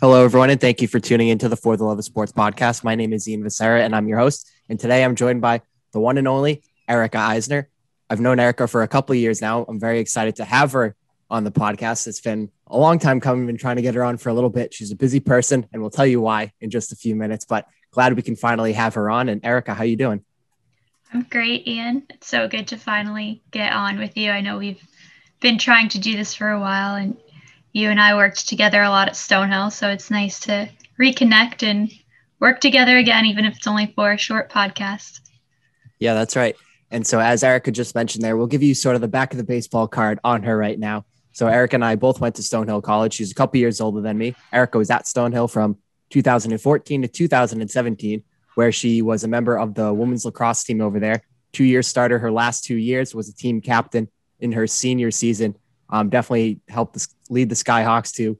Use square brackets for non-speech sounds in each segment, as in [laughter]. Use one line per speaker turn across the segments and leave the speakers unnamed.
Hello, everyone, and thank you for tuning into the For the Love of Sports podcast. My name is Ian Visera, and I'm your host. And today I'm joined by the one and only Erica Eisner. I've known Erica for a couple of years now. I'm very excited to have her on the podcast. It's been a long time coming. Been trying to get her on for a little bit. She's a busy person, and we'll tell you why in just a few minutes. But glad we can finally have her on. And Erica, how are you doing?
I'm great, Ian. It's so good to finally get on with you. I know we've been trying to do this for a while, and you and I worked together a lot at Stonehill, so it's nice to reconnect and work together again, even if it's only for a short podcast.
Yeah, that's right. And so, as Erica just mentioned there, we'll give you sort of the back of the baseball card on her right now. So, Erica and I both went to Stonehill College. She's a couple years older than me. Erica was at Stonehill from 2014 to 2017, where she was a member of the women's lacrosse team over there. Two year starter, her last two years was a team captain in her senior season um, definitely helped lead the Skyhawks to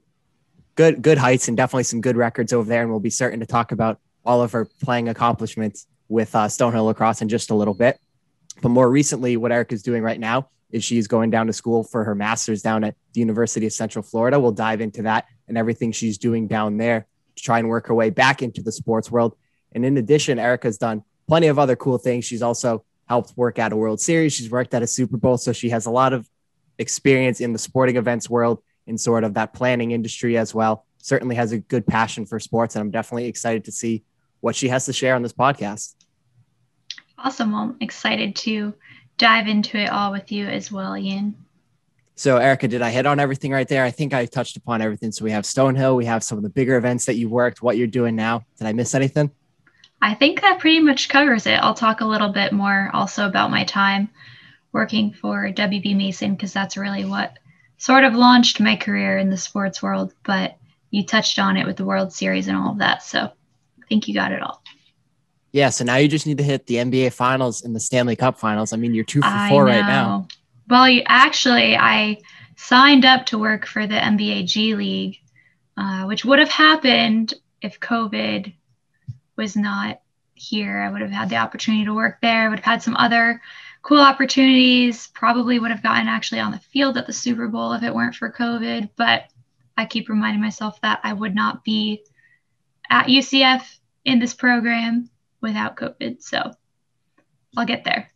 good good heights and definitely some good records over there. And we'll be certain to talk about all of her playing accomplishments with uh, Stonehill Lacrosse in just a little bit. But more recently, what Erica's doing right now is she's going down to school for her master's down at the University of Central Florida. We'll dive into that and everything she's doing down there to try and work her way back into the sports world. And in addition, Erica's done plenty of other cool things. She's also helped work at a World Series. She's worked at a Super Bowl. So she has a lot of experience in the sporting events world in sort of that planning industry as well. Certainly has a good passion for sports, and I'm definitely excited to see what she has to share on this podcast.
Awesome. Well, I'm excited to dive into it all with you as well, Ian.
So, Erica, did I hit on everything right there? I think I touched upon everything. So, we have Stonehill, we have some of the bigger events that you worked, what you're doing now. Did I miss anything?
I think that pretty much covers it. I'll talk a little bit more also about my time working for WB Mason because that's really what sort of launched my career in the sports world. But you touched on it with the World Series and all of that. So I think you got it all.
Yeah. So now you just need to hit the NBA finals and the Stanley Cup finals. I mean, you're two for four right now.
Well, you, actually, I signed up to work for the NBA G League, uh, which would have happened if COVID was not here. I would have had the opportunity to work there. I would have had some other cool opportunities. Probably would have gotten actually on the field at the Super Bowl if it weren't for COVID. But I keep reminding myself that I would not be at UCF in this program without COVID. So I'll get there.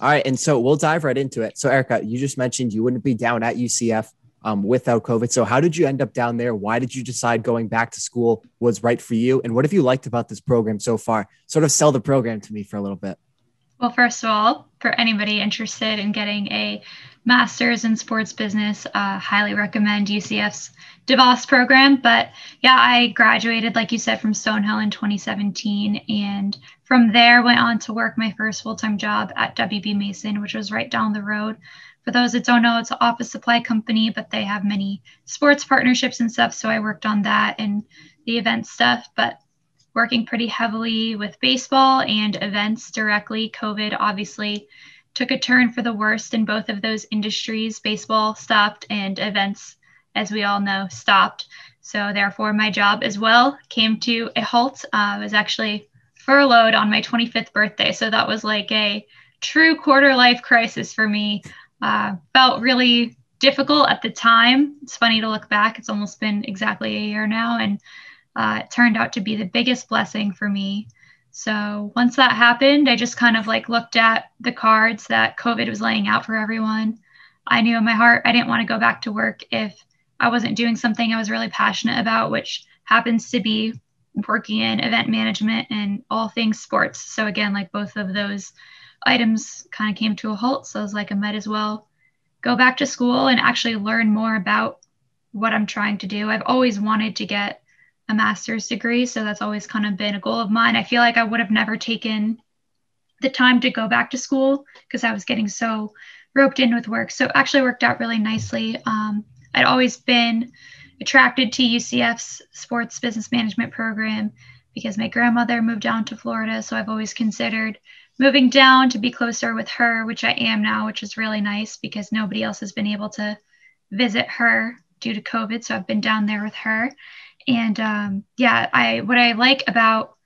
All right. And so we'll dive right into it. So, Erica, you just mentioned you wouldn't be down at UCF um, without COVID. So, how did you end up down there? Why did you decide going back to school was right for you? And what have you liked about this program so far? Sort of sell the program to me for a little bit.
Well, first of all, for anybody interested in getting a master's in sports business, uh, highly recommend UCF's DeVos program. But yeah, I graduated, like you said, from Stonehill in 2017. And from there, went on to work my first full time job at WB Mason, which was right down the road. For those that don't know, it's an office supply company, but they have many sports partnerships and stuff. So I worked on that and the event stuff. But working pretty heavily with baseball and events directly. COVID obviously took a turn for the worst in both of those industries. Baseball stopped and events, as we all know, stopped. So, therefore, my job as well came to a halt. Uh, I was actually furloughed on my 25th birthday. So, that was like a true quarter life crisis for me. Uh, felt really difficult at the time. It's funny to look back. It's almost been exactly a year now. And uh, it turned out to be the biggest blessing for me. So once that happened, I just kind of like looked at the cards that COVID was laying out for everyone. I knew in my heart I didn't want to go back to work if I wasn't doing something I was really passionate about, which happens to be working in event management and all things sports. So again, like both of those items kind of came to a halt. So I was like, I might as well go back to school and actually learn more about what I'm trying to do. I've always wanted to get a master's degree. So that's always kind of been a goal of mine. I feel like I would have never taken the time to go back to school because I was getting so roped in with work. So it actually worked out really nicely. Um, I'd always been attracted to UCF's sports business management program because my grandmother moved down to Florida. So I've always considered moving down to be closer with her, which I am now, which is really nice because nobody else has been able to visit her due to COVID. So I've been down there with her. And um, yeah, I what I like about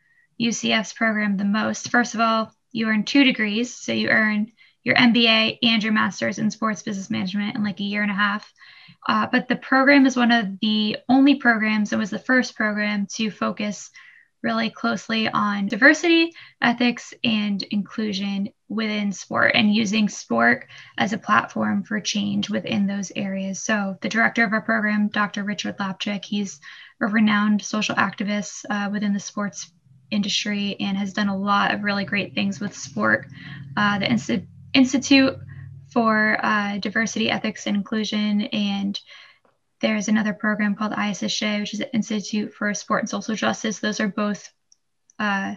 UCF's program the most, first of all, you earn two degrees. So you earn your MBA and your master's in sports business management in like a year and a half. Uh, but the program is one of the only programs, it was the first program to focus really closely on diversity, ethics, and inclusion within sport and using sport as a platform for change within those areas. So, the director of our program, Dr. Richard Lapchick, he's a renowned social activist uh, within the sports industry and has done a lot of really great things with sport. Uh, the Insti- Institute for uh, Diversity, Ethics, and Inclusion, and there's another program called ISSJ, which is the Institute for Sport and Social Justice. Those are both uh,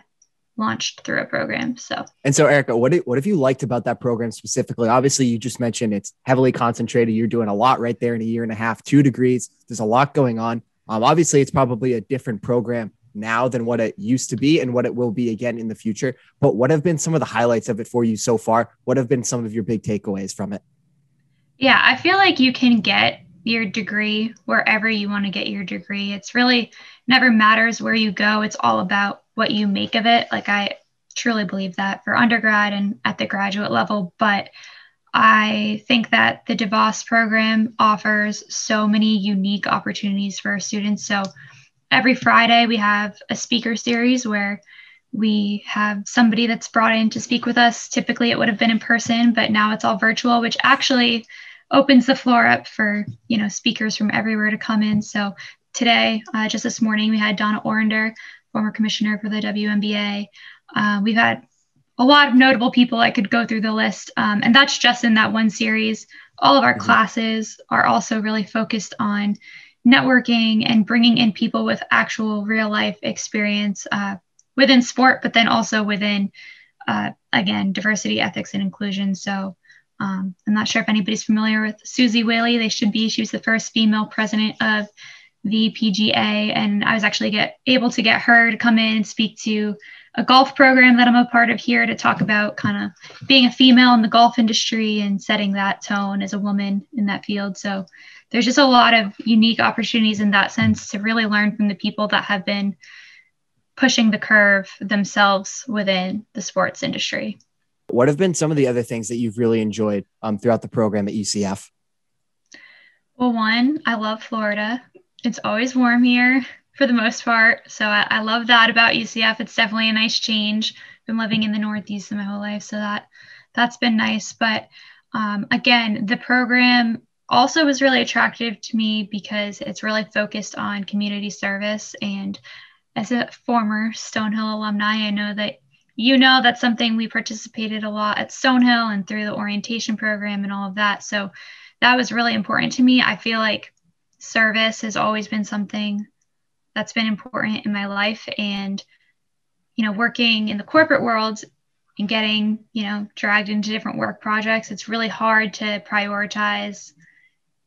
launched through a program. So,
and so, Erica, what what have you liked about that program specifically? Obviously, you just mentioned it's heavily concentrated. You're doing a lot right there in a year and a half, two degrees. There's a lot going on. Um, obviously, it's probably a different program now than what it used to be and what it will be again in the future. But what have been some of the highlights of it for you so far? What have been some of your big takeaways from it?
Yeah, I feel like you can get your degree wherever you want to get your degree. It's really never matters where you go. It's all about what you make of it. Like I truly believe that for undergrad and at the graduate level, but I think that the DeVos program offers so many unique opportunities for our students. So every Friday we have a speaker series where we have somebody that's brought in to speak with us. Typically it would have been in person, but now it's all virtual, which actually opens the floor up for you know speakers from everywhere to come in. So today, uh, just this morning, we had Donna Orender, former commissioner for the WNBA. Uh, we've had a lot of notable people. I could go through the list, um, and that's just in that one series. All of our mm-hmm. classes are also really focused on networking and bringing in people with actual real life experience uh, within sport, but then also within, uh, again, diversity, ethics, and inclusion. So um, I'm not sure if anybody's familiar with Suzy Whaley. They should be. She was the first female president of the PGA, and I was actually get able to get her to come in and speak to a golf program that I'm a part of here to talk about kind of being a female in the golf industry and setting that tone as a woman in that field. So there's just a lot of unique opportunities in that sense to really learn from the people that have been pushing the curve themselves within the sports industry.
What have been some of the other things that you've really enjoyed um, throughout the program at UCF?
Well, one, I love Florida. It's always warm here for the most part. So I, I love that about UCF. It's definitely a nice change. Been living in the Northeast my whole life, so that that's been nice. But um, again, the program also was really attractive to me because it's really focused on community service. And as a former Stonehill alumni, I know that you know that's something we participated a lot at Stonehill and through the orientation program and all of that. So that was really important to me. I feel like service has always been something that's been important in my life and you know working in the corporate world and getting you know dragged into different work projects it's really hard to prioritize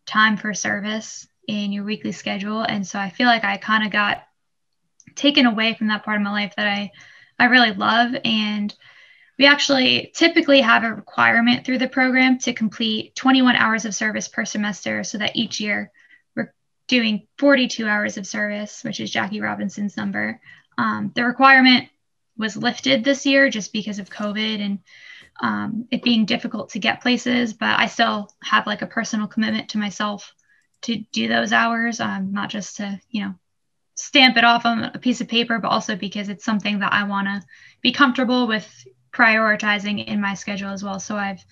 time for service in your weekly schedule and so i feel like i kind of got taken away from that part of my life that i I really love. And we actually typically have a requirement through the program to complete 21 hours of service per semester so that each year doing 42 hours of service, which is Jackie Robinson's number. Um, the requirement was lifted this year just because of COVID and um, it being difficult to get places, but I still have like a personal commitment to myself to do those hours, um, not just to, you know, stamp it off on a piece of paper, but also because it's something that I want to be comfortable with prioritizing in my schedule as well. So I've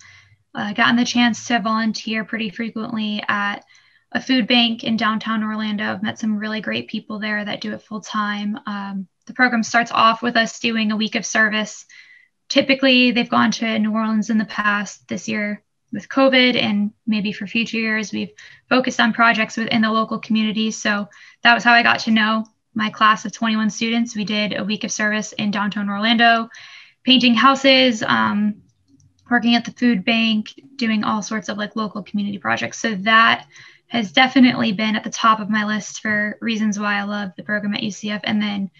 uh, gotten the chance to volunteer pretty frequently at a food bank in downtown Orlando. I've met some really great people there that do it full time. Um, the program starts off with us doing a week of service. Typically, they've gone to New Orleans in the past. This year, with COVID and maybe for future years, we've focused on projects within the local community. So that was how I got to know my class of 21 students. We did a week of service in downtown Orlando, painting houses, um, working at the food bank, doing all sorts of like local community projects. So that has definitely been at the top of my list for reasons why I love the program at UCF. And then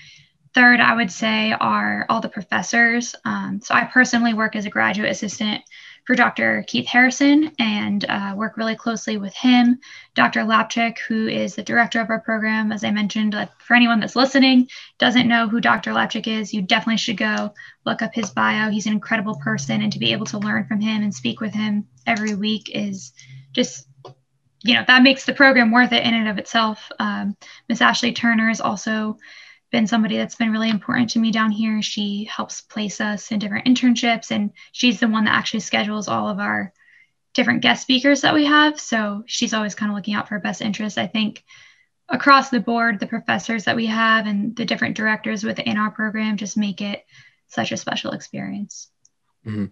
third, I would say, are all the professors. Um, so I personally work as a graduate assistant for Dr. Keith Harrison and uh, work really closely with him. Dr. Lapchick, who is the director of our program, as I mentioned, uh, for anyone that's listening, doesn't know who Dr. Lapchick is, you definitely should go look up his bio. He's an incredible person, and to be able to learn from him and speak with him every week is just you know that makes the program worth it in and of itself. Um, Miss Ashley Turner is also been somebody that's been really important to me down here. She helps place us in different internships, and she's the one that actually schedules all of our different guest speakers that we have. So she's always kind of looking out for best interests. I think across the board, the professors that we have and the different directors within our program just make it such a special experience.
Mm-hmm.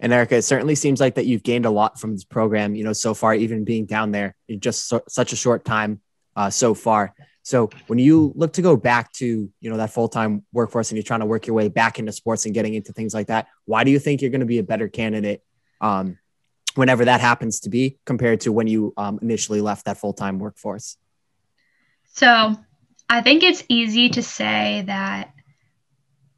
And Erica, it certainly seems like that you've gained a lot from this program, you know, so far, even being down there in just so, such a short time uh, so far. So when you look to go back to, you know, that full-time workforce and you're trying to work your way back into sports and getting into things like that, why do you think you're going to be a better candidate um, whenever that happens to be compared to when you um, initially left that full-time workforce?
So I think it's easy to say that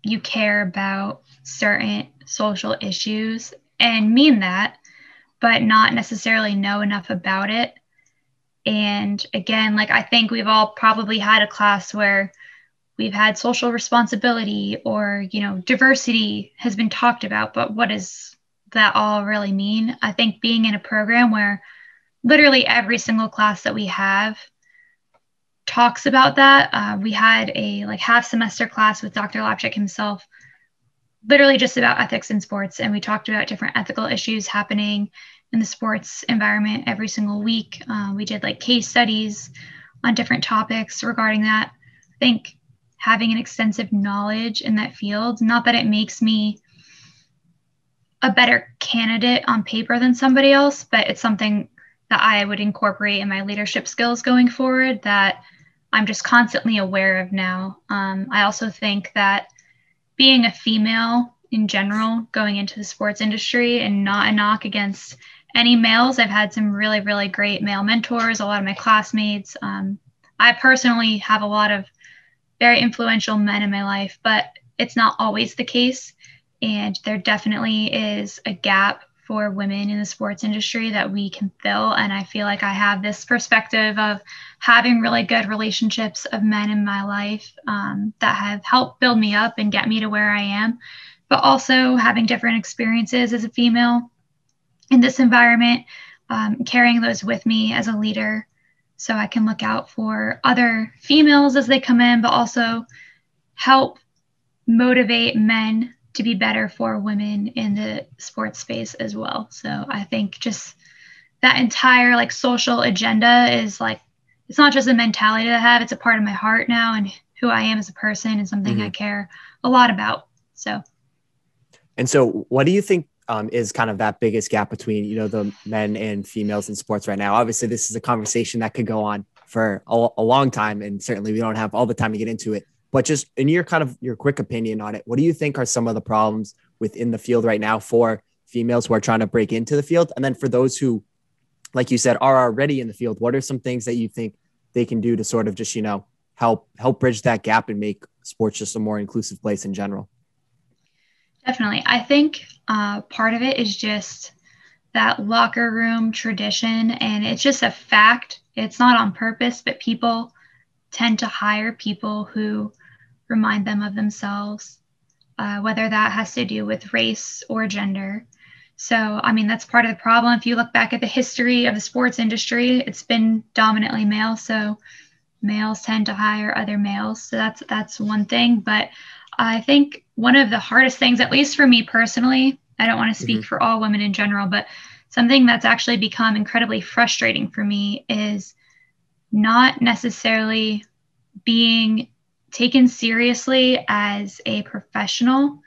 you care about certain social issues and mean that, but not necessarily know enough about it and again, like I think we've all probably had a class where we've had social responsibility or, you know, diversity has been talked about, but what does that all really mean? I think being in a program where literally every single class that we have talks about that. Uh, we had a like half semester class with Dr. Lapchick himself, literally just about ethics in sports, and we talked about different ethical issues happening in the sports environment every single week. Uh, we did like case studies on different topics regarding that. I think having an extensive knowledge in that field, not that it makes me a better candidate on paper than somebody else, but it's something that I would incorporate in my leadership skills going forward that I'm just constantly aware of now. Um, I also think that being a female in general going into the sports industry and not a knock against any males. I've had some really, really great male mentors, a lot of my classmates. Um, I personally have a lot of very influential men in my life, but it's not always the case. And there definitely is a gap for women in the sports industry that we can fill. And I feel like I have this perspective of having really good relationships of men in my life um, that have helped build me up and get me to where I am, but also having different experiences as a female in this environment, um, carrying those with me as a leader so I can look out for other females as they come in, but also help motivate men to be better for women in the sports space as well. So I think just that entire like social agenda is like it's not just a mentality that I have, it's a part of my heart now and who I am as a person and something mm-hmm. I care a lot about. So
and so what do you think um, is kind of that biggest gap between you know the men and females in sports right now. Obviously, this is a conversation that could go on for a, a, long time, and certainly we don't have all the time to get into it. But just in your kind of your quick opinion on it, what do you think are some of the problems within the field right now for females who are trying to break into the field, and then for those who, like you said, are already in the field? What are some things that you think they can do to sort of just you know help help bridge that gap and make sports just a more inclusive place in general?
Definitely. I think uh, part of it is just that locker room tradition, and it's just a fact. It's not on purpose, but people tend to hire people who remind them of themselves, uh, whether that has to do with race or gender. So, I mean, that's part of the problem. If you look back at the history of the sports industry, it's been dominantly male. So, males tend to hire other males. So that's that's one thing. But I think one of the hardest things, at least for me personally, I don't want to speak mm-hmm. for all women in general, but something that's actually become incredibly frustrating for me is not necessarily being taken seriously as a professional.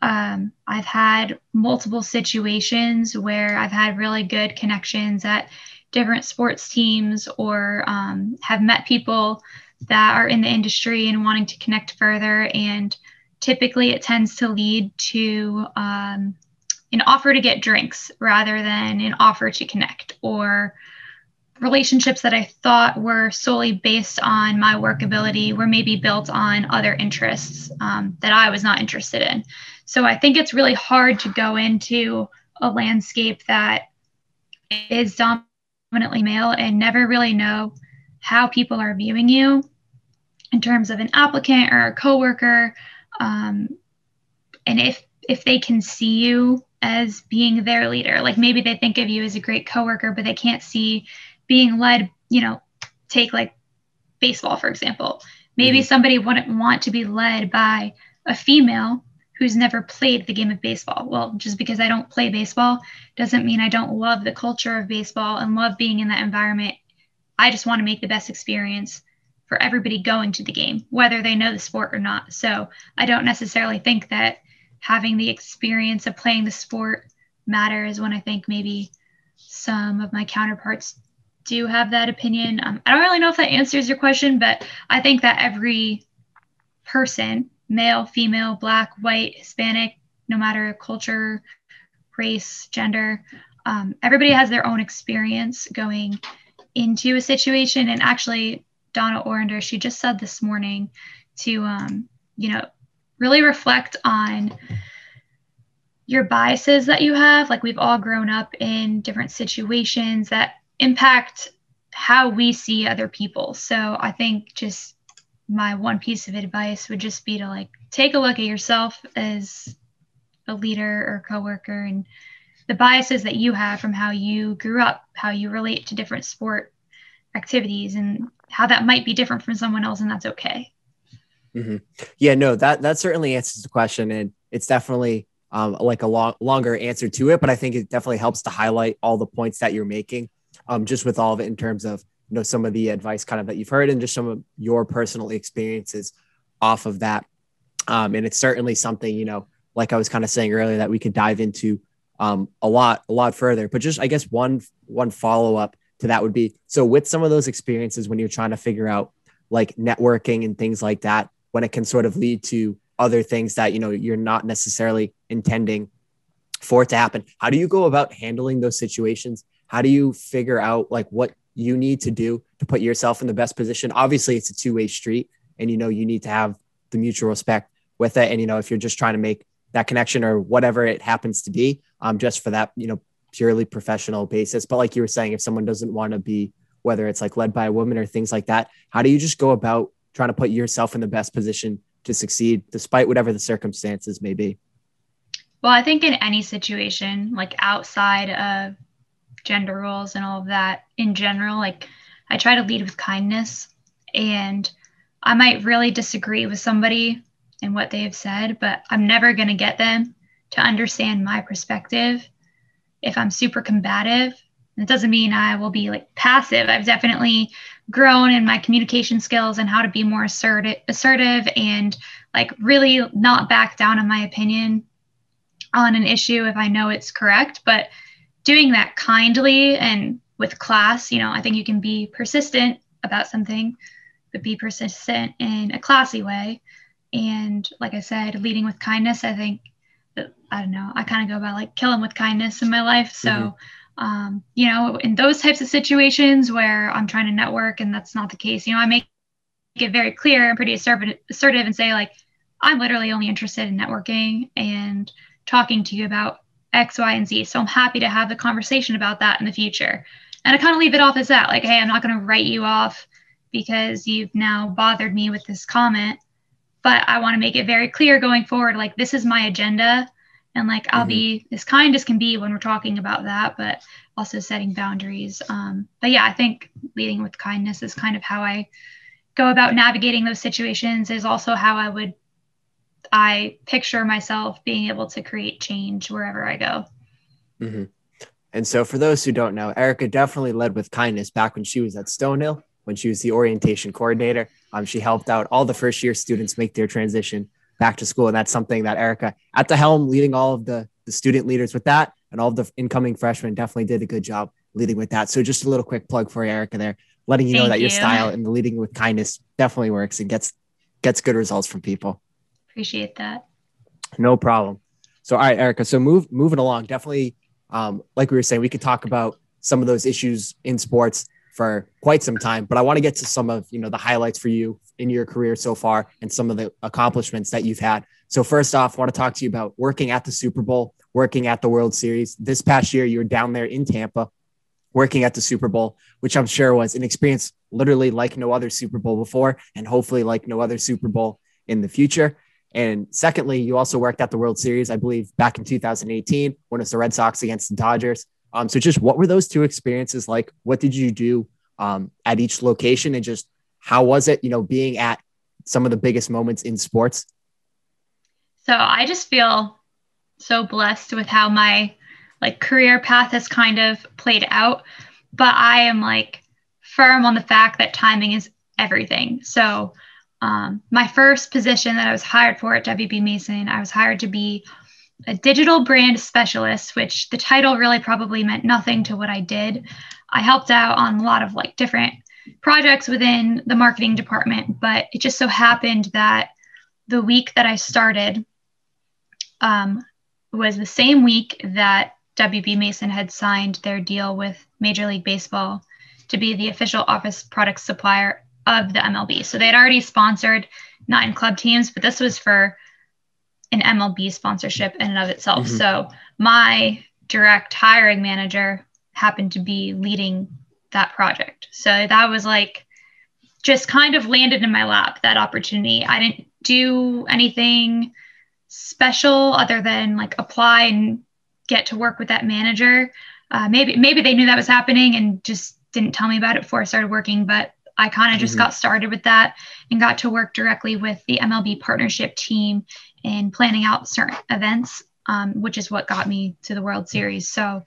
Um, I've had multiple situations where I've had really good connections at different sports teams or um, have met people that are in the industry and wanting to connect further. And typically it tends to lead to um, an offer to get drinks rather than an offer to connect or relationships that I thought were solely based on my work ability were maybe built on other interests um, that I was not interested in. So I think it's really hard to go into a landscape that is dominantly male and never really know how people are viewing you in terms of an applicant or a coworker um, and if if they can see you as being their leader like maybe they think of you as a great coworker but they can't see being led you know take like baseball for example maybe mm-hmm. somebody wouldn't want to be led by a female who's never played the game of baseball. Well, just because I don't play baseball doesn't mean I don't love the culture of baseball and love being in that environment. I just want to make the best experience for everybody going to the game, whether they know the sport or not. So I don't necessarily think that having the experience of playing the sport matters when I think maybe some of my counterparts do have that opinion. Um, I don't really know if that answers your question, but I think that every person male, female, black, white, Hispanic, no matter culture, race, gender. Um, everybody has their own experience going into a situation. And actually, Donna Orender, she just said this morning to, um, you know, really reflect on your biases that you have. Like we've all grown up in different situations that impact how we see other people. So I think just my one piece of advice would just be to like take a look at yourself as a leader or coworker and the biases that you have from how you grew up, how you relate to different sport activities, and how that might be different from someone else, and that's okay.
Mm-hmm. Yeah, no, that that certainly answers the question, and it's definitely um, like a long, longer answer to it. But I think it definitely helps to highlight all the points that you're making, um, just with all of it in terms of you know some of the advice kind of that you've heard and just some of your personal experiences off of that um, and it's certainly something you know like i was kind of saying earlier that we could dive into um, a lot a lot further but just i guess one one follow-up to that would be so with some of those experiences when you're trying to figure out like networking and things like that when it can sort of lead to other things that you know you're not necessarily intending for it to happen how do you go about handling those situations how do you figure out like what you need to do to put yourself in the best position. Obviously, it's a two way street, and you know you need to have the mutual respect with it. And you know if you're just trying to make that connection or whatever it happens to be, um, just for that you know purely professional basis. But like you were saying, if someone doesn't want to be whether it's like led by a woman or things like that, how do you just go about trying to put yourself in the best position to succeed despite whatever the circumstances may be?
Well, I think in any situation, like outside of gender roles and all of that in general. Like I try to lead with kindness and I might really disagree with somebody and what they have said, but I'm never going to get them to understand my perspective if I'm super combative. It doesn't mean I will be like passive. I've definitely grown in my communication skills and how to be more assertive, assertive and like really not back down on my opinion on an issue if I know it's correct. But doing that kindly and with class, you know, I think you can be persistent about something, but be persistent in a classy way. And like I said, leading with kindness, I think I don't know, I kind of go about like killing with kindness in my life. So, mm-hmm. um, you know, in those types of situations where I'm trying to network and that's not the case, you know, I make it very clear and pretty assertive, assertive and say, like, I'm literally only interested in networking and talking to you about X, Y, and Z. So I'm happy to have the conversation about that in the future. And I kind of leave it off as that like, hey, I'm not going to write you off because you've now bothered me with this comment. But I want to make it very clear going forward like, this is my agenda. And like, I'll mm-hmm. be as kind as can be when we're talking about that, but also setting boundaries. Um, but yeah, I think leading with kindness is kind of how I go about navigating those situations, is also how I would I picture myself being able to create change wherever I go.
Mm-hmm. And so, for those who don't know, Erica definitely led with kindness back when she was at Stonehill, when she was the orientation coordinator. Um, she helped out all the first year students make their transition back to school. And that's something that Erica, at the helm, leading all of the, the student leaders with that, and all of the incoming freshmen definitely did a good job leading with that. So, just a little quick plug for you, Erica there, letting you Thank know that you. your style and the leading with kindness definitely works and gets gets good results from people.
Appreciate that.
No problem. So, all right, Erica. So, move moving along. Definitely, um, like we were saying, we could talk about some of those issues in sports for quite some time. But I want to get to some of you know the highlights for you in your career so far and some of the accomplishments that you've had. So, first off, I want to talk to you about working at the Super Bowl working at the World Series. This past year, you were down there in Tampa working at the Super Bowl, which I'm sure was an experience literally like no other Super Bowl before, and hopefully like no other Super Bowl in the future. And secondly, you also worked at the World Series, I believe, back in 2018 when it's the Red Sox against the Dodgers. Um, so just what were those two experiences like? What did you do um, at each location, and just how was it, you know, being at some of the biggest moments in sports?
So I just feel so blessed with how my like career path has kind of played out, but I am like firm on the fact that timing is everything. So um, my first position that I was hired for at WB Mason, I was hired to be a digital brand specialist, which the title really probably meant nothing to what I did. I helped out on a lot of like different projects within the marketing department, but it just so happened that the week that I started um, was the same week that WB Mason had signed their deal with Major League Baseball to be the official office product supplier of the MLB. So they had already sponsored nine club teams, but this was for an MLB sponsorship in and of itself. Mm-hmm. So my direct hiring manager happened to be leading that project. So that was like just kind of landed in my lap that opportunity. I didn't do anything special other than like apply and get to work with that manager. Uh, maybe maybe they knew that was happening and just didn't tell me about it before I started working. But I kind of just mm-hmm. got started with that and got to work directly with the MLB partnership team in planning out certain events, um, which is what got me to the World Series. So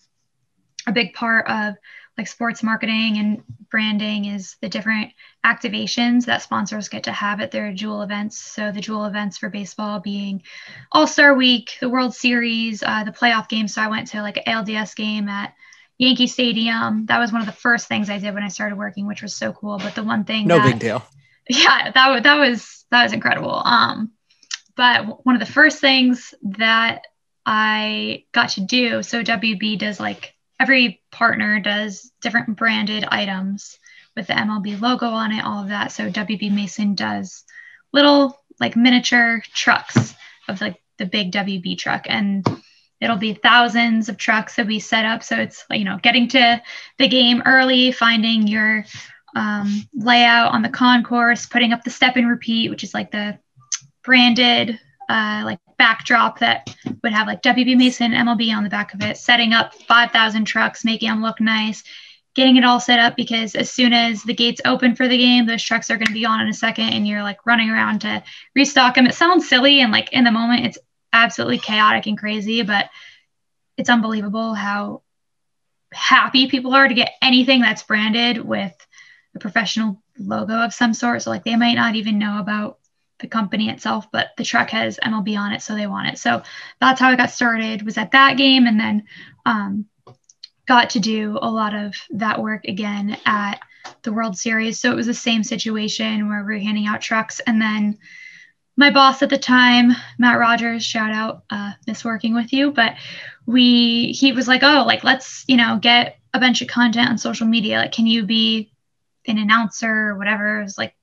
a big part of like sports marketing and branding is the different activations that sponsors get to have at their jewel events. So the jewel events for baseball being All Star Week, the World Series, uh, the playoff game. So I went to like an ALDS game at Yankee Stadium. That was one of the first things I did when I started working, which was so cool. But the one thing
no
that,
big deal. [laughs]
Yeah, that that was that was incredible. Um, but one of the first things that I got to do, so WB does like every partner does different branded items with the MLB logo on it, all of that. So WB Mason does little like miniature trucks of like the big WB truck and it'll be thousands of trucks that we set up. So it's you know getting to the game early, finding your um, layout on the concourse, putting up the step and repeat, which is like the branded uh, like backdrop that would have like WB Mason MLB on the back of it, setting up 5,000 trucks, making them look nice, getting it all set up because as soon as the gates open for the game, those trucks are going to be on in a second and you're like running around to restock them. It sounds silly and like in the moment it's absolutely chaotic and crazy, but it's unbelievable how happy people are to get anything that's branded with a professional logo of some sort. So like they might not even know about the company itself, but the truck has MLB on it, so they want it. So that's how I got started. Was at that game, and then um, got to do a lot of that work again at the World Series. So it was the same situation where we are handing out trucks, and then my boss at the time, Matt Rogers, shout out, uh, miss working with you, but we he was like, oh, like let's you know get a bunch of content on social media. Like, can you be an announcer or whatever? It was like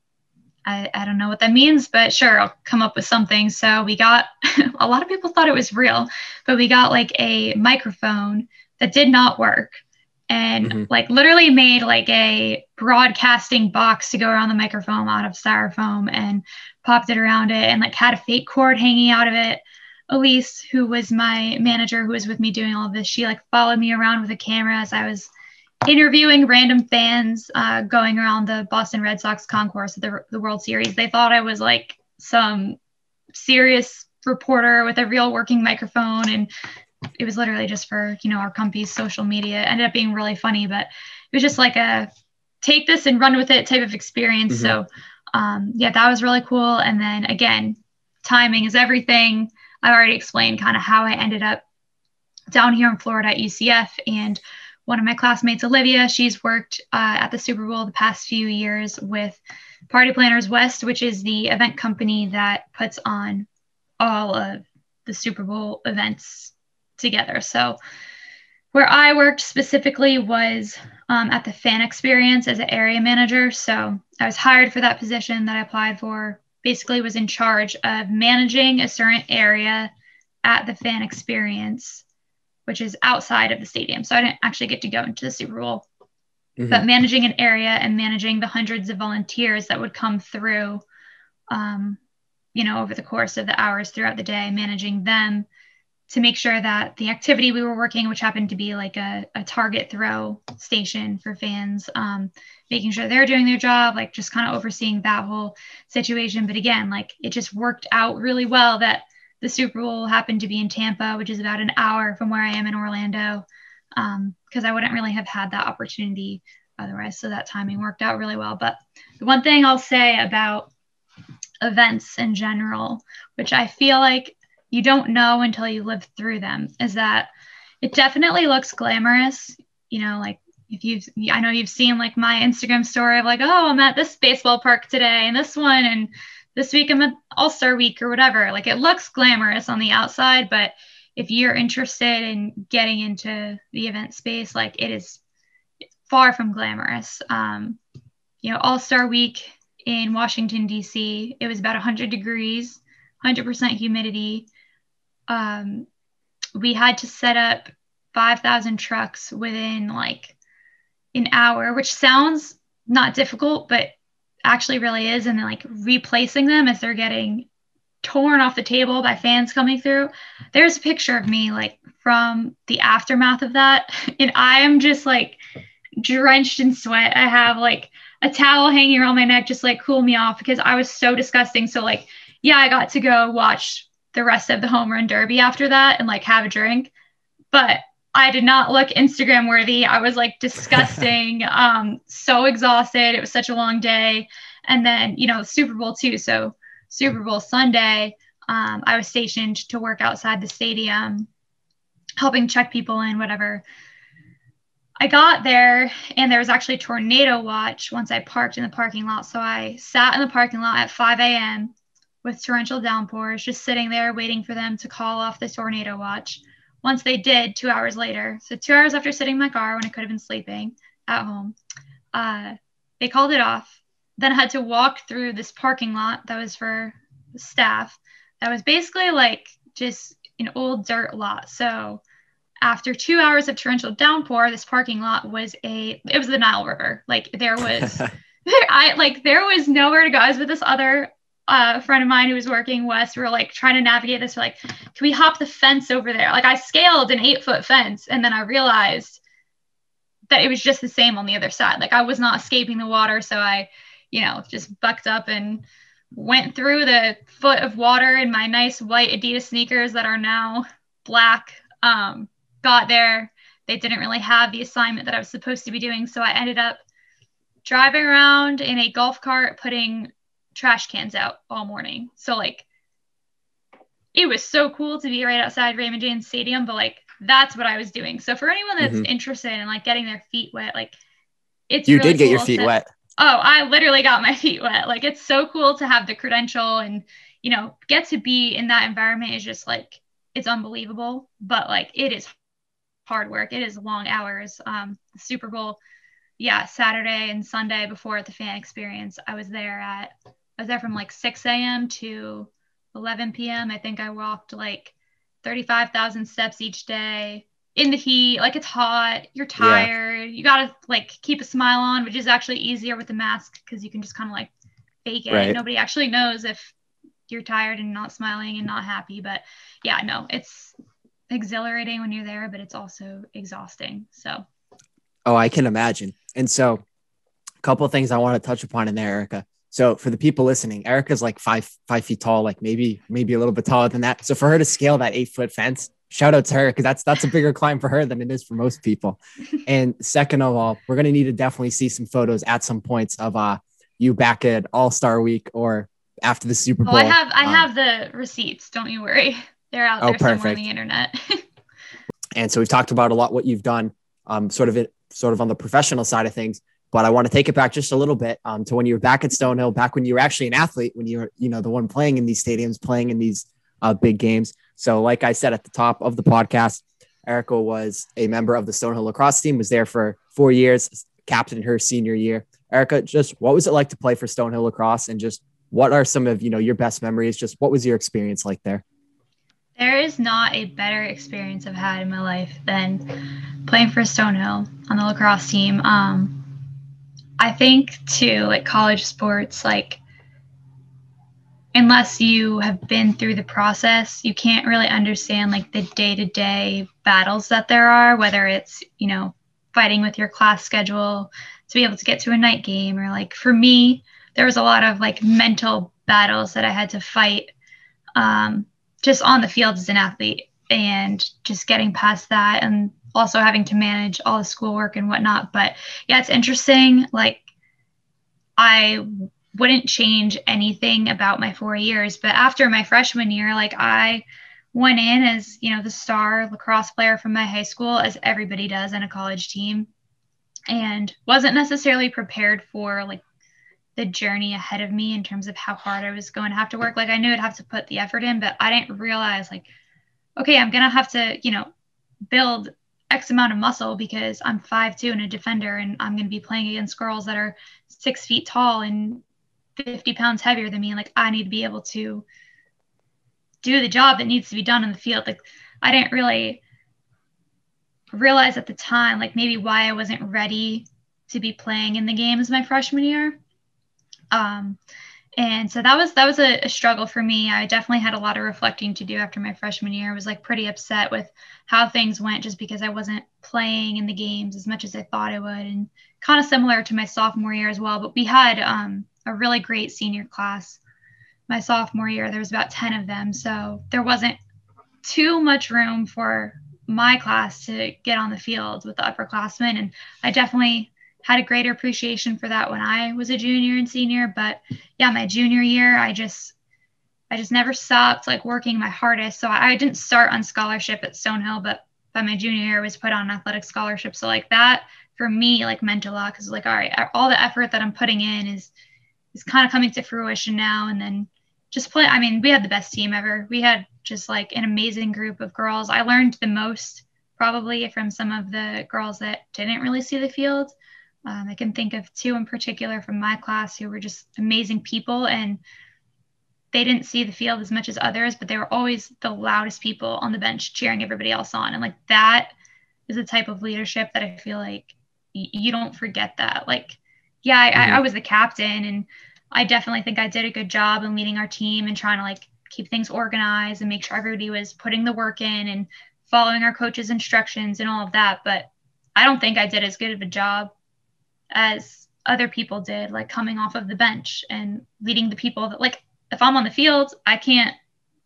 I, I don't know what that means, but sure, I'll come up with something. So we got [laughs] a lot of people thought it was real, but we got like a microphone that did not work and mm-hmm. like literally made like a broadcasting box to go around the microphone out of styrofoam and popped it around it and like had a fake cord hanging out of it. Elise, who was my manager who was with me doing all of this, she like followed me around with a camera as I was interviewing random fans uh, going around the Boston Red Sox concourse of the, the World Series. They thought I was like some serious reporter with a real working microphone. And it was literally just for, you know, our company's social media. It ended up being really funny, but it was just like a take this and run with it type of experience. Mm-hmm. So, um, yeah, that was really cool. And then again, timing is everything. I already explained kind of how I ended up down here in Florida at UCF and one of my classmates, Olivia, she's worked uh, at the Super Bowl the past few years with Party Planners West, which is the event company that puts on all of the Super Bowl events together. So, where I worked specifically was um, at the fan experience as an area manager. So, I was hired for that position that I applied for. Basically, was in charge of managing a certain area at the fan experience which is outside of the stadium. So I didn't actually get to go into the Super Bowl.
Mhm.
But managing an area and managing the hundreds of volunteers that would come through, um, you know, over the course of the hours throughout the day, managing them to make sure that the activity we were working, which happened to be like a, a target throw station for fans, um, making sure they're doing their job, like just kind of overseeing that whole situation. But again, like it just worked out really well that the Super Bowl happened to be in Tampa, which is about an hour from where I am in Orlando, um, because I wouldn't really have had that opportunity otherwise. So that timing worked out really well. But the one thing I'll say about events in general, which I feel like you don't know until you live through them, is that it definitely looks glamorous. You know, like if you've, I know you've seen like my Instagram story of like, oh, I'm at this baseball park today and this one, and this week I'm at All Star Week or whatever. Like it looks glamorous on the outside, but if you're interested in getting into the event space, like it is far from glamorous. Um, you know, All Star Week in Washington, D.C., it was about 100 degrees, 100% humidity. Um, we had to set up 5,000 trucks within like an hour, which sounds not difficult, but actually really is. And then like replacing them as they're getting torn off the table by fans coming through. There's a picture of me like from the aftermath of that. [laughs] And I am just like drenched in sweat. I have like a towel hanging around my neck, just like cool me off because I was so disgusting. So, like, yeah, I got to go watch the rest of the home run derby after that and like have a drink. But I did not look Instagram worthy. I was like disgusting, [laughs] um, so exhausted. It was such a long day. And then, you know, Super Bowl too. So, Super Bowl Sunday, um, I was stationed to work outside the stadium, helping check people in, whatever. I got there and there was actually tornado watch once I parked in the parking lot. So I sat in the parking lot at 5 a.m. with torrential downpours, just sitting there waiting for them to call off the tornado watch. Once they did, two hours later, so two hours after sitting in my car when I could have been sleeping at home, uh, they called it off. Then I had to walk through this parking lot that was for staff. That was basically like just an old dirt lot. So after two hours of torrential downpour, this parking lot was a it was the Nile River. Like there was [laughs] [laughs] I like there was nowhere to go. I was with this other uh, friend of mine who was working west. We were like trying to navigate this. We're like, can we hop the fence over there? Like I scaled an eight foot fence, and then I realized that it was just the same on the other side. Like I was not escaping the water, so I, you know, just bucked up and went through the foot of water in my nice white Adidas sneakers that are now black. Um, got there. They didn't really have the assignment that I was supposed to be doing. So I ended up driving around in a golf cart putting trash cans out all morning. So, like, it was so cool to be right outside Raymond James Stadium, but like, that's what I was doing. So, for anyone that's
Mhm.
interested in like getting their feet wet, like, it's
you
really
did get your feet
to-
wet.
Oh, I literally got my [laughs] feet wet. Like it's so cool to have the credential and you know get to be in that environment is just like it's unbelievable. But like it is hard work. It is long hours. Um, the Super Bowl, yeah, Saturday and Sunday before the fan experience, I was there at I was there from like 6 a.m. to 11 p.m. I think I walked like 35,000 steps each day in the heat. Like it's hot, you're tired, you gotta like keep a smile on, which is actually easier with the mask because you can just kind of like fake it.
Right.
Nobody actually knows if you're tired and not smiling and not happy. But yeah, no, it's exhilarating when you're there, but it's also exhausting. So
Oh, I can imagine. And so, a couple of things I want to touch upon in there, Erica. So, for the people listening, Erica's like five five feet tall, like maybe maybe a little bit taller than that. So, for her to scale that eight foot fence, shout out to her because that's that's a bigger climb for her than it is for most people. [laughs] And second of all, we're gonna need to definitely see some photos at some points of uh you back at All Star Week or after the Super Bowl.
oh, I have I
Um,
have the receipts. Don't you worry. [laughs] They're out
Oh,
there somewhere on
perfect.
the internet. [laughs]
And so we've talked about a lot what you've done, um, sort of it, sort of on the professional side of things. But I want to take it back just a little bit um, to when you were back at Stonehill, back when you were actually an athlete, when you were, you know, the one playing in these stadiums, playing in these uh, big games. So, like I said at the top of the podcast, Erica was a member of the Stonehill lacrosse team, was there for four years, captain in her senior year. Erica, just what was it like to play for Stonehill lacrosse, and just what are some of you know your best memories? Just what was your experience like there?
There is not a better experience I've had in my life than playing for Stonehill on the lacrosse team. Um, I think too, like college sports, like unless you have been through the process, you can't really understand like the day to day battles that there are, whether it's, you know, fighting with your class schedule to be able to get to a night game, or like for me, there was a lot of like mental battles that I had to fight um, just on the field as an athlete and just getting past that and also having to manage all the schoolwork and whatnot. But yeah, it's interesting. Like, I wouldn't change anything about my four years. But after my freshman year, like I went in as, you know, the star lacrosse player from my high school, as everybody does in a college team, and wasn't necessarily prepared for like the journey ahead of me in terms of how hard I was going to have to work. Like I knew I'd have to put the effort in, but I didn't realize like, okay, I'm gonna have to, you know, build X amount of muscle because I'm five two and a defender and I'm gonna be playing against girls that are six feet tall and 50 pounds heavier than me. Like I need to be able to do the job that needs to be done in the field. Like I didn't really realize at the time, like maybe why I wasn't ready to be playing in the games my freshman year. Um, and so that was that was a, a, struggle for me. I definitely had a lot of reflecting to do after my freshman year. I was like pretty upset with how things went just because I wasn't playing in the games as much as I thought I would, and kind of similar to my sophomore year as well. But we had um, a really great senior class my sophomore year. There was about 10 of them. So there wasn't too much room for my class to get on the field with the upperclassmen. And I definitely had a greater appreciation for that when I was a junior and senior. But yeah, my junior year, I just I just never stopped like working my hardest. So I didn't start on scholarship at Stonehill, but by my junior year I was put on athletic scholarship. So like that for me like meant a lot because like all right, all the effort that I'm putting in is is kind of coming to fruition now. And then just play. I mean, we had the best team ever. We had just like an amazing group of girls. I learned the most probably from some of the girls that didn't really see the field. Um, I can think of two in particular from my class who were just amazing people and they didn't see the field as much as others, but they were always the loudest people on the bench cheering everybody else on. And like that is a type of leadership that I feel like y- you don't forget that. Like yeah, I, mm-hmm. I, I was the captain and I definitely think I did a good job in leading our team and trying to like keep things organized and make sure everybody was putting the work in and following our coach's instructions and all of that. But I don't think I did as good of a job as other people did, like coming off of the bench and leading the people that like if I'm on the field, I can't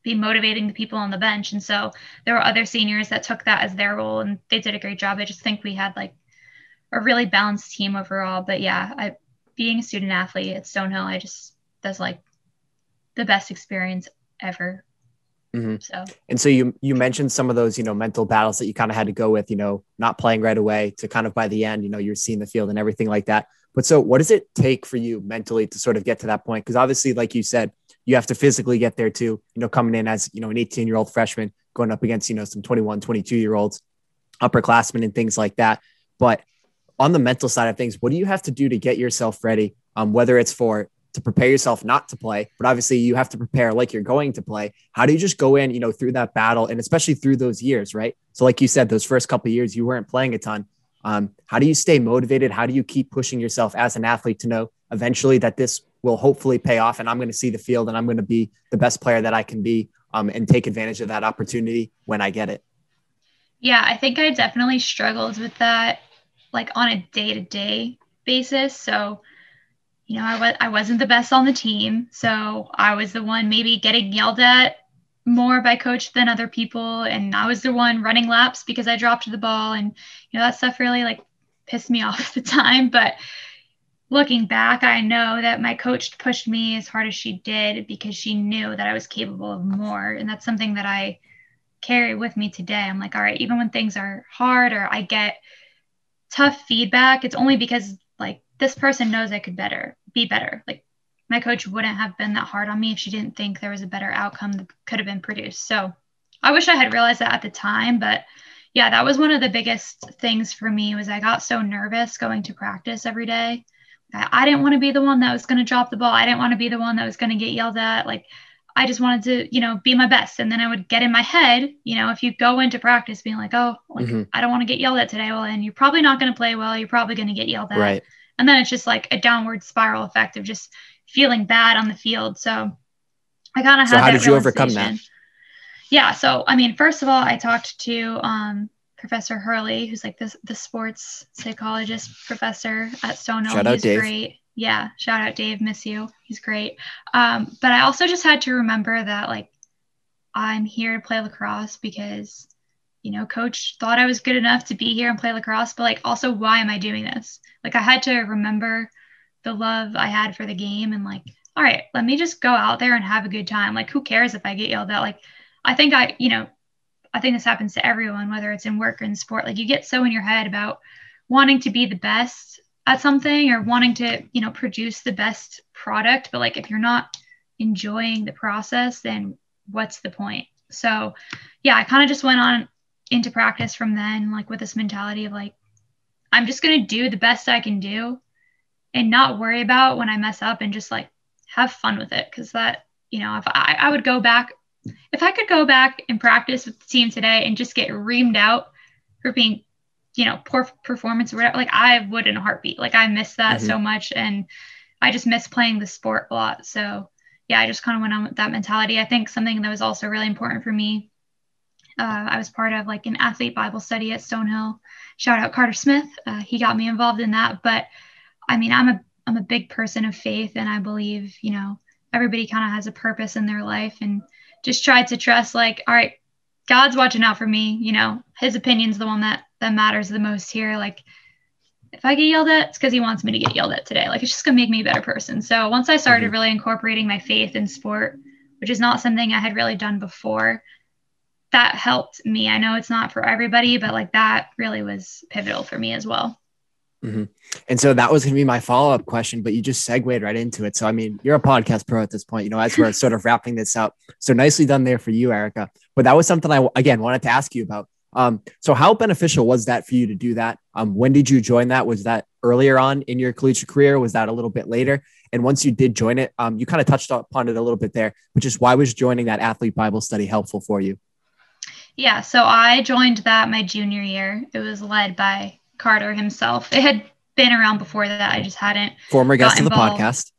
be motivating the people on the bench. And so there were other seniors that took that as their role and they did a great job. I just think we had like a really balanced team overall. But yeah, I being a student athlete at Stonehill, I just that's like the best experience ever.
Mm-hmm. So and so you you mentioned some of those you know mental battles that you kind of had to go with you know not playing right away to kind of by the end you know you're seeing the field and everything like that. But so what does it take for you mentally to sort of get to that point? Because obviously, like you said, you have to physically get there too. You know, coming in as you know an 18 year old freshman going up against you know some 21, 22 year olds, upperclassmen and things like that. But on the mental side of things, what do you have to do to get yourself ready? Um, whether it's for to prepare yourself not to play, but obviously you have to prepare like you're going to play. How do you just go in, you know, through that battle and especially through those years, right? So, like you said, those first couple years you weren't playing a ton. Um, how do you stay motivated? How do you keep pushing yourself as an athlete to know eventually that this will hopefully pay off and I'm going to see the field and I'm going to be the best player that I can be um, and take advantage of that opportunity when I get it?
Yeah, I think I definitely struggled with that like on a day to day basis. So, you know, I was I wasn't the best on the team, so I was the one maybe getting yelled at more by coach than other people, and I was the one running laps because I dropped the ball, and you know that stuff really like pissed me [laughs] off at the time. But looking back, I know that my coach pushed me as hard as she did because she knew that I was capable of more, and that's something that I carry with me today. I'm like, all right, even when things are hard or I get tough feedback, it's only because like this person knows I could better be better. Like my coach wouldn't have been that hard on me if she didn't think there was a better outcome that could have been produced. So I wish I had realized that at the time, but yeah, that was one of the biggest things for me was I got so nervous going to practice every day. I, didn't want to be the one that was going to drop the ball. I didn't want to be the one that was going to get yelled at. Like I just wanted to, you know, be my best. And then I would get in my head, you know, if you go into practice being like, oh, like, mm-hmm. I don't want to get yelled at today. Well, then you're probably not going to play well. You're probably going to get yelled at.
Right.
And then it's just like a downward spiral effect of just feeling bad on the field. So I kind of
so
had
how did you overcome that?
Yeah. So, I mean, first of all, I talked to um, Professor Hurley, who's like the, the sports psychologist professor at Stonehill.
Shout He's out Dave.
great yeah, shout out Dave, miss you. He's great. Um, but I also just had to remember that like I'm here to play lacrosse because you know, coach thought I was good enough to be here and play lacrosse, but like also why am I doing this? Like I had to remember the love I had for the game and like, all right, let me just go out there and have a good time. Like who cares if I get yelled at? Like I think I, you know, I think this happens to everyone, whether it's in work or in sport. Like you get so in your head about wanting to be the best at something or wanting to you know produce the best product but like if you're not enjoying the process then what's the point so yeah i kind of just went on into practice from then like with this mentality of like i'm just going to do the best i can do and not worry about when i mess up and just like have fun with it because that you know if I, I would go back if i could go back and practice with the team today and just get reamed out for being you know, poor performance or whatever, like I would in a heartbeat. Like I miss that mm-hmm. so much. And I just miss playing the sport a lot. So yeah, I just kind of went on with that mentality. I think something that was also really important for me. Uh, I was part of like an athlete Bible study at Stonehill. Shout out Carter Smith. Uh, he got me involved in that. But I mean, I'm a I'm a big person of faith, and I believe you know everybody kind of has a purpose in their life, and just try to trust like, all right, God's watching out for me. You know, His opinion's the one that that matters the most here. Like, if I get yelled at, it's because He wants me to get yelled at today. Like, it's just gonna make me a better person. So once I started mm-hmm. really incorporating my faith in sport, which is not something I had really done before, that helped me. I know it's not for everybody, but like that really was pivotal for me as well.
Mm-hmm. And so that was going to be my follow up question, but you just segued right into it. So, I mean, you're a podcast pro at this point, you know, as we're [laughs] sort of wrapping this up. So nicely done there for you, Erica. But that was something I, again, wanted to ask you about. Um, so how beneficial was that for you to do that? Um, when did you join that? Was that earlier on in your collegiate career? Was that a little bit later? And once you did join it, um, you kind of touched upon it a little bit there, which is why was joining that athlete Bible study helpful for you?
Yeah, so I joined that my junior year. It was led by Carter himself. It had been around before that. I just hadn't.
Former guest of the podcast.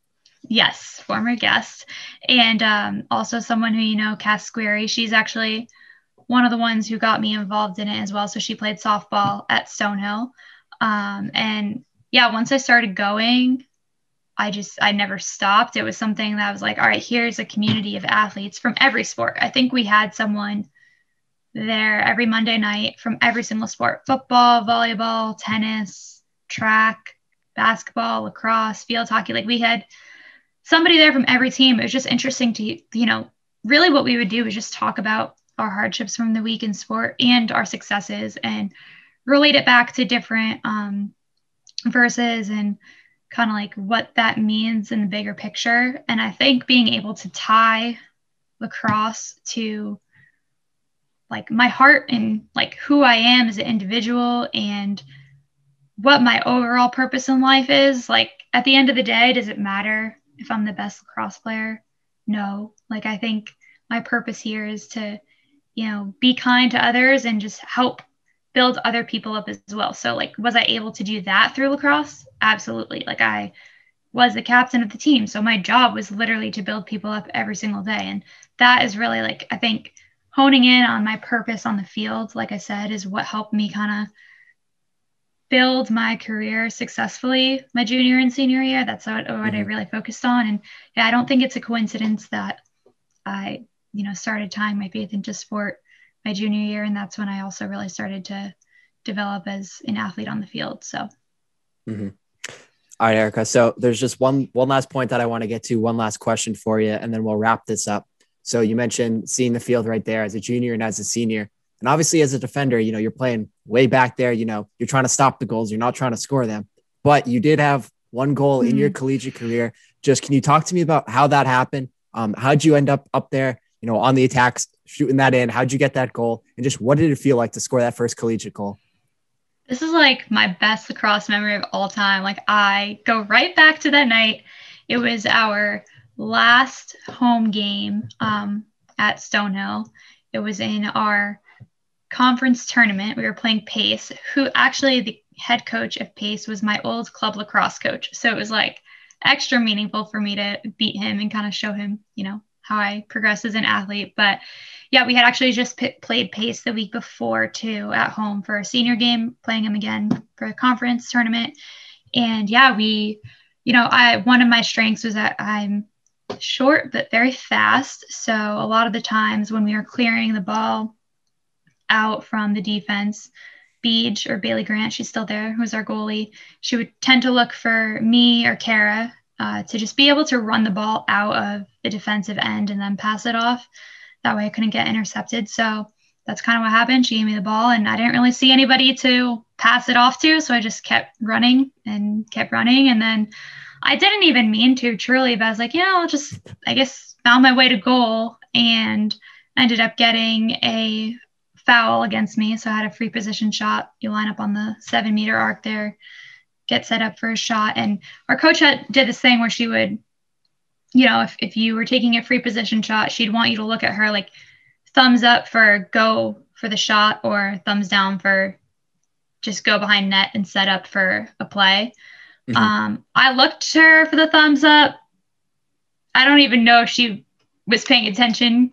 Yes, former guest. And um, also someone who, you know, Cass Squarey. She's actually one of the ones who got me involved in it as well. So she played softball at Stonehill. Um, and yeah, once I started going, I just, I never stopped. It was something that I was like, all right, here's a community of athletes from every sport. I think we had someone there every Monday night from every single sport football, volleyball, tennis, track, basketball, lacrosse, field hockey. Like we had somebody there from every team. It was just interesting to, you know, really what we would do was just talk about our hardships from the week in sport and our successes and relate it back to different um, verses and kind of like what that means in the bigger picture. And I think being able to tie lacrosse to like my heart and like who I am as an individual and what my overall purpose in life is. Like at the end of the day, does it matter if I'm the best lacrosse player? No. Like I think my purpose here is to, you know, be kind to others and just help build other people up as well. So like was I able to do that through lacrosse? Absolutely. Like I was the captain of the team. So my job was literally to build people up every single day. And that is really like I think honing in on my purpose on the field, like I said, is what helped me kind of build my career successfully my junior and senior year. That's what, what mm-hmm. I really focused on. And yeah, I don't think it's a coincidence that I, you know, started tying my faith into sport my junior year. And that's when I also really started to develop as an athlete on the field. So.
Mm-hmm. All right, Erica. So there's just one one last point that I want to get to, one last question for you, and then we'll wrap this up. So you mentioned seeing the field right there as a junior and as a senior. And obviously, as a defender, you know, you're playing way back there. You know, you're trying to stop the goals, you're not trying to score them. But you did have one goal mm-hmm. in your mm-hmm. collegiate career. Just can you talk to me about how that happened? Um, how'd you end up up there, you know, on the attacks, shooting that in? How'd you get that goal? And just what did it feel like to score that first collegiate goal?
This is like my best lacrosse memory of all time. Like I go right back to that night. It was our last home game um, at Stonehill. It was in our conference tournament. We were playing Pace, who actually the head coach of Pace was my old club lacrosse coach. So it was like extra meaningful for me to beat him and kind of show him, you know, how I progress as an athlete. But yeah, we had actually just p- played Pace the week before too at home for a senior game, playing him again for a conference tournament. And yeah, we, you know, I one of my strengths was that I'm short but very fast. So a lot of the times when we were clearing the ball out from the defense, Beej or Bailey Grant, she's still there, who's our goalie, she would tend to look for me or Kara uh, to just be able to run the ball out of the defensive end and then pass it off. That way I couldn't get intercepted. So that's kind of what happened. She gave me the ball and I didn't really see anybody to pass it off to. So I just kept running and kept running. And then I didn't even mean to truly, but I was like, you know, I'll just, I guess, found my way to goal and ended up getting a foul against me. So I had a free position shot. You line up on the seven meter arc there, get set up for a shot. And our coach had, did this thing where she would, you know, if, if you were taking a free position shot, she'd want you to look at her like thumbs up for go for the shot or thumbs down for just go behind net and set up for a play. Mm-hmm. Um, I looked to her for the thumbs up. I don't even know if she was paying attention,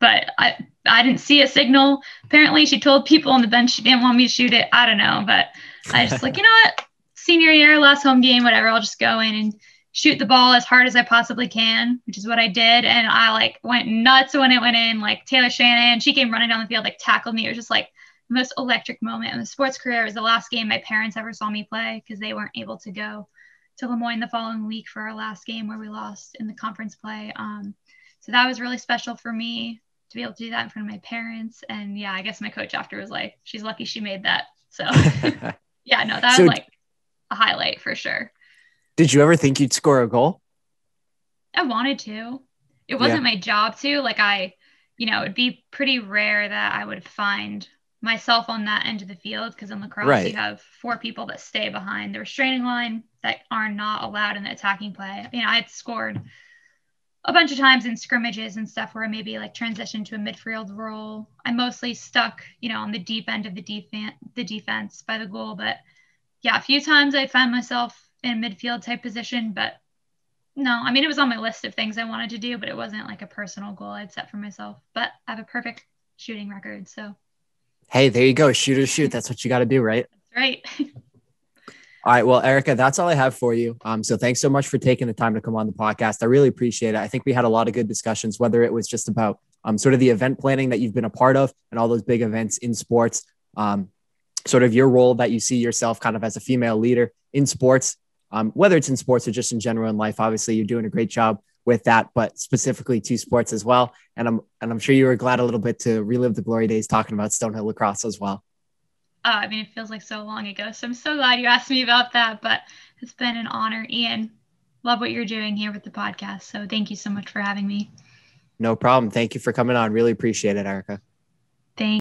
but I I didn't see a signal. Apparently, she told people on the bench she didn't want me to shoot it. I don't know, but I just like [laughs] you know what, senior year, last home game, whatever. I'll just go in and shoot the ball as hard as I possibly can, which is what I did. And I like went nuts when it went in. Like Taylor Shannon, she came running down the field, like tackled me. It was just like most electric moment in the sports career. Was the last game my parents ever saw me play because they weren't able to go to Le Moyne the following week for our last game where we lost in the conference play. Um, so that was really special for me to be able to do that in front of my parents. And yeah, I guess my coach after was like, she's lucky she made that. So [laughs] [laughs] yeah, no, that so, was like a highlight for sure.
Did you ever think you'd score a goal?
I wanted to. It wasn't yeah. my job to. Like I, you know, it'd be pretty rare that I would find myself on that end of the field because in lacrosse right. you have four people that stay behind the restraining line that are not allowed in the attacking play. You know, I had scored a bunch of times in scrimmages and stuff where I maybe like transitioned to a midfield role. I mostly stuck, you know, on the deep end of the defense, the defense by the goal. But yeah, a few times I found myself in a midfield type position, but no, I mean it was on my list of things I wanted to do, but it wasn't like a personal goal I'd set for myself. But I have a perfect shooting record, so
Hey, there you go. Shoot or shoot. That's what you got to do, right?
That's right. [laughs]
all right. Well, Erica, that's all I have for you. Um, so thanks so much for taking the time to come on the podcast. I really appreciate it. I think we had a lot of good discussions, whether it was just about um, sort of the event planning that you've been a part of and all those big events in sports, um, sort of your role that you see yourself kind of as a female leader in sports, um, whether it's in sports or just in general in life. Obviously, you're doing a great job with that, but specifically to sports as well. And I'm and I'm sure you were glad a little bit to relive the glory days talking about Stonehill lacrosse as well.
Uh, I mean, it feels like so long ago. So I'm so glad you asked me about that. But it's been an honor, Ian. Love what you're doing here with the podcast. So thank you so much for having me.
No problem. Thank you for coming on. Really appreciate it, Erica.
Thank